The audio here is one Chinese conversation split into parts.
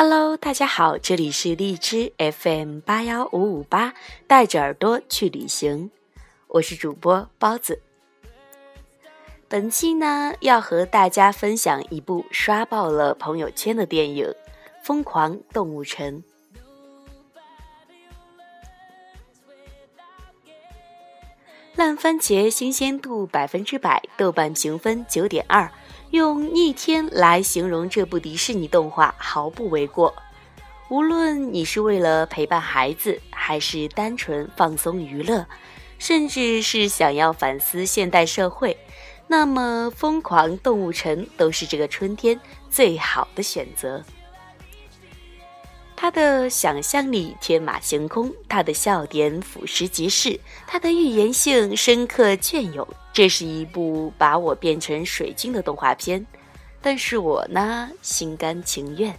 Hello，大家好，这里是荔枝 FM 八幺五五八，带着耳朵去旅行，我是主播包子。本期呢，要和大家分享一部刷爆了朋友圈的电影《疯狂动物城》。烂番茄新鲜度百分之百，豆瓣评分九点二。用逆天来形容这部迪士尼动画毫不为过。无论你是为了陪伴孩子，还是单纯放松娱乐，甚至是想要反思现代社会，那么《疯狂动物城》都是这个春天最好的选择。他的想象力天马行空，他的笑点俯拾即是，他的预言性深刻隽永。这是一部把我变成水晶的动画片，但是我呢，心甘情愿。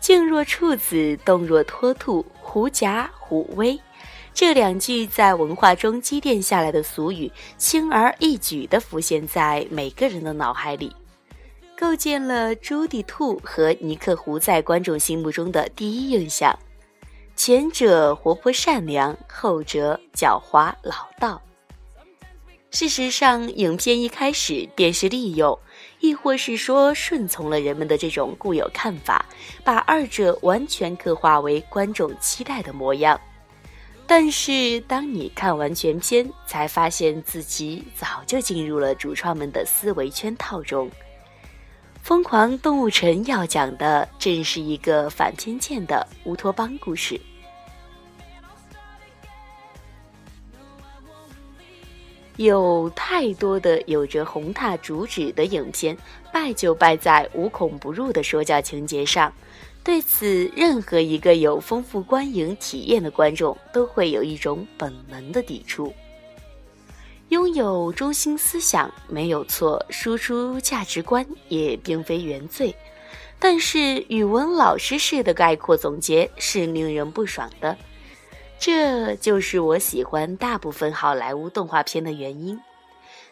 静若处子，动若脱兔，狐假虎威，这两句在文化中积淀下来的俗语，轻而易举地浮现在每个人的脑海里，构建了朱迪兔和尼克狐在观众心目中的第一印象。前者活泼善良，后者狡猾老道。事实上，影片一开始便是利用，亦或是说顺从了人们的这种固有看法，把二者完全刻画为观众期待的模样。但是，当你看完全片，才发现自己早就进入了主创们的思维圈套中。《疯狂动物城》要讲的正是一个反偏见的乌托邦故事。有太多的有着宏大主旨的影片，败就败在无孔不入的说教情节上。对此，任何一个有丰富观影体验的观众都会有一种本能的抵触。拥有中心思想没有错，输出价值观也并非原罪，但是语文老师式的概括总结是令人不爽的。这就是我喜欢大部分好莱坞动画片的原因，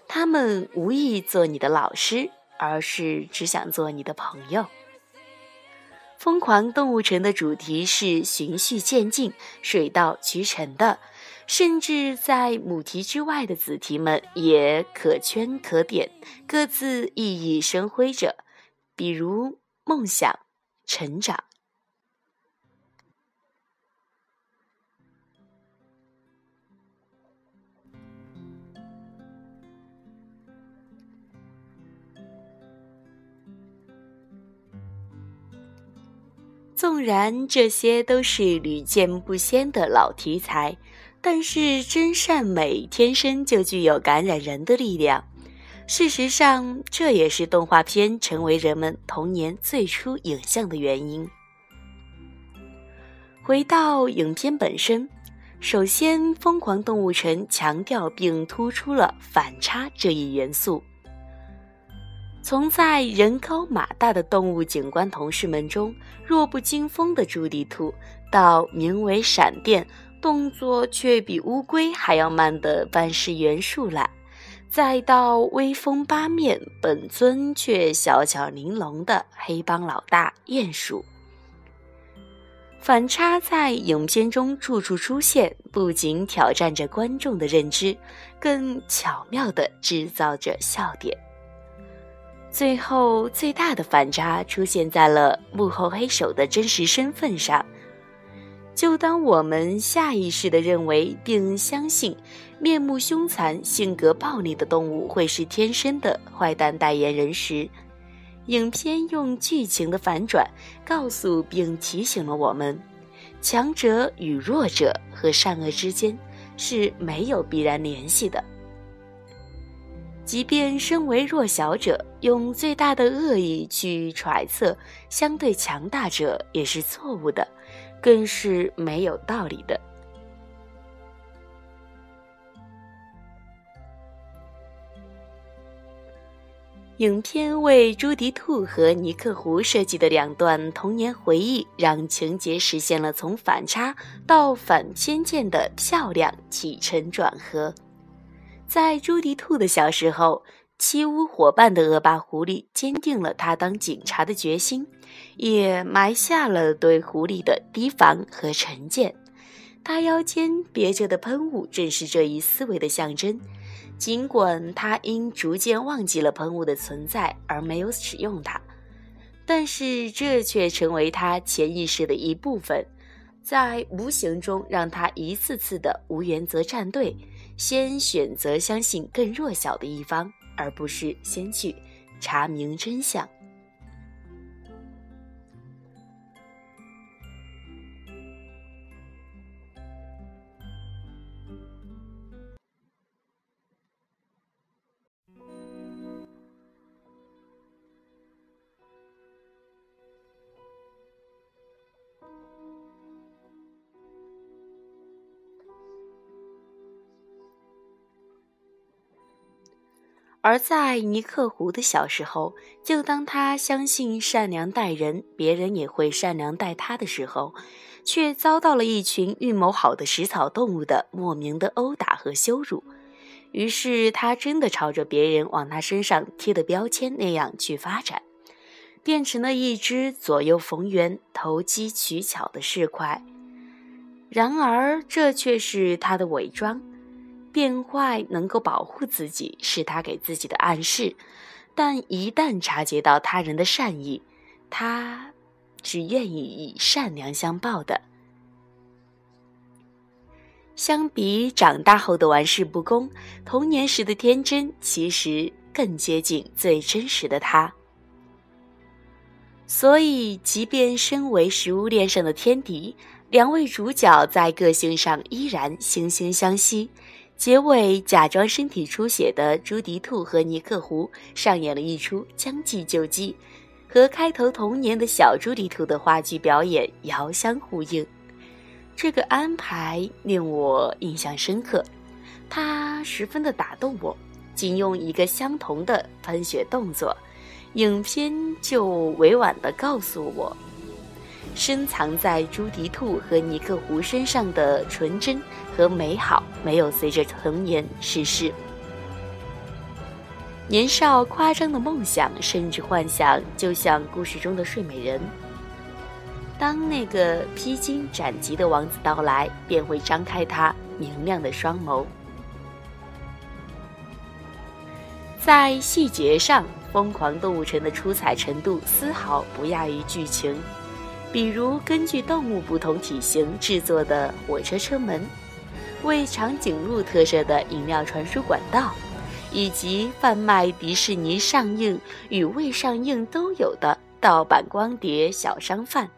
他们无意做你的老师，而是只想做你的朋友。《疯狂动物城》的主题是循序渐进、水到渠成的。甚至在母题之外的子题们也可圈可点，各自熠熠生辉着。比如梦想、成长。纵然这些都是屡见不鲜的老题材。但是真善美天生就具有感染人的力量，事实上，这也是动画片成为人们童年最初影像的原因。回到影片本身，首先，《疯狂动物城》强调并突出了反差这一元素。从在人高马大的动物警官同事们中弱不禁风的朱迪兔，到名为闪电。动作却比乌龟还要慢的办事员树懒，再到威风八面、本尊却小巧玲珑的黑帮老大鼹鼠，反差在影片中处处出现，不仅挑战着观众的认知，更巧妙地制造着笑点。最后，最大的反差出现在了幕后黑手的真实身份上。就当我们下意识地认为并相信，面目凶残、性格暴戾的动物会是天生的坏蛋代言人时，影片用剧情的反转告诉并提醒了我们：强者与弱者和善恶之间是没有必然联系的。即便身为弱小者，用最大的恶意去揣测相对强大者也是错误的。更是没有道理的。影片为朱迪兔和尼克狐设计的两段童年回忆，让情节实现了从反差到反偏见的漂亮起承转合。在朱迪兔的小时候，欺污伙伴的恶霸狐狸坚定了他当警察的决心，也埋下了对狐狸的提防和成见。他腰间别着的喷雾正是这一思维的象征。尽管他因逐渐忘记了喷雾的存在而没有使用它，但是这却成为他潜意识的一部分，在无形中让他一次次的无原则站队，先选择相信更弱小的一方，而不是先去查明真相。而在尼克湖的小时候，就当他相信善良待人，别人也会善良待他的时候，却遭到了一群预谋好的食草动物的莫名的殴打和羞辱。于是他真的朝着别人往他身上贴的标签那样去发展，变成了一只左右逢源、投机取巧的市侩。然而，这却是他的伪装。变坏能够保护自己，是他给自己的暗示，但一旦察觉到他人的善意，他只愿意以善良相报的。相比长大后的玩世不恭，童年时的天真其实更接近最真实的他。所以，即便身为食物链上的天敌，两位主角在个性上依然惺惺相惜。结尾，假装身体出血的朱迪兔和尼克狐上演了一出将计就计，和开头童年的小朱迪兔的话剧表演遥相呼应。这个安排令我印象深刻，它十分的打动我。仅用一个相同的喷血动作，影片就委婉地告诉我。深藏在朱迪兔和尼克狐身上的纯真和美好，没有随着童年逝世。年少夸张的梦想，甚至幻想，就像故事中的睡美人。当那个披荆斩棘的王子到来，便会张开他明亮的双眸。在细节上，《疯狂动物城》的出彩程度丝毫不亚于剧情。比如，根据动物不同体型制作的火车车门，为长颈鹿特设的饮料传输管道，以及贩卖迪士尼上映与未上映都有的盗版光碟小商贩，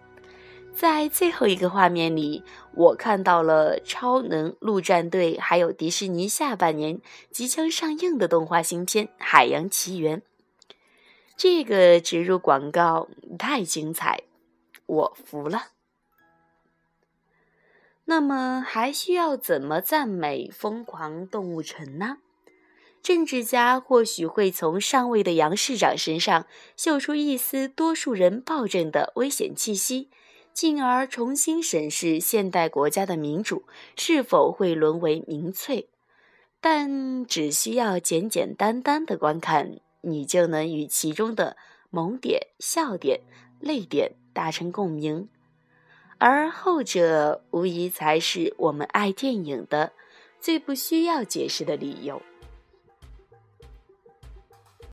在最后一个画面里，我看到了《超能陆战队》，还有迪士尼下半年即将上映的动画新片《海洋奇缘》。这个植入广告太精彩。我服了。那么还需要怎么赞美《疯狂动物城》呢？政治家或许会从上位的杨市长身上嗅出一丝多数人暴政的危险气息，进而重新审视现代国家的民主是否会沦为民粹。但只需要简简单单的观看，你就能与其中的萌点、笑点、泪点。达成共鸣，而后者无疑才是我们爱电影的最不需要解释的理由。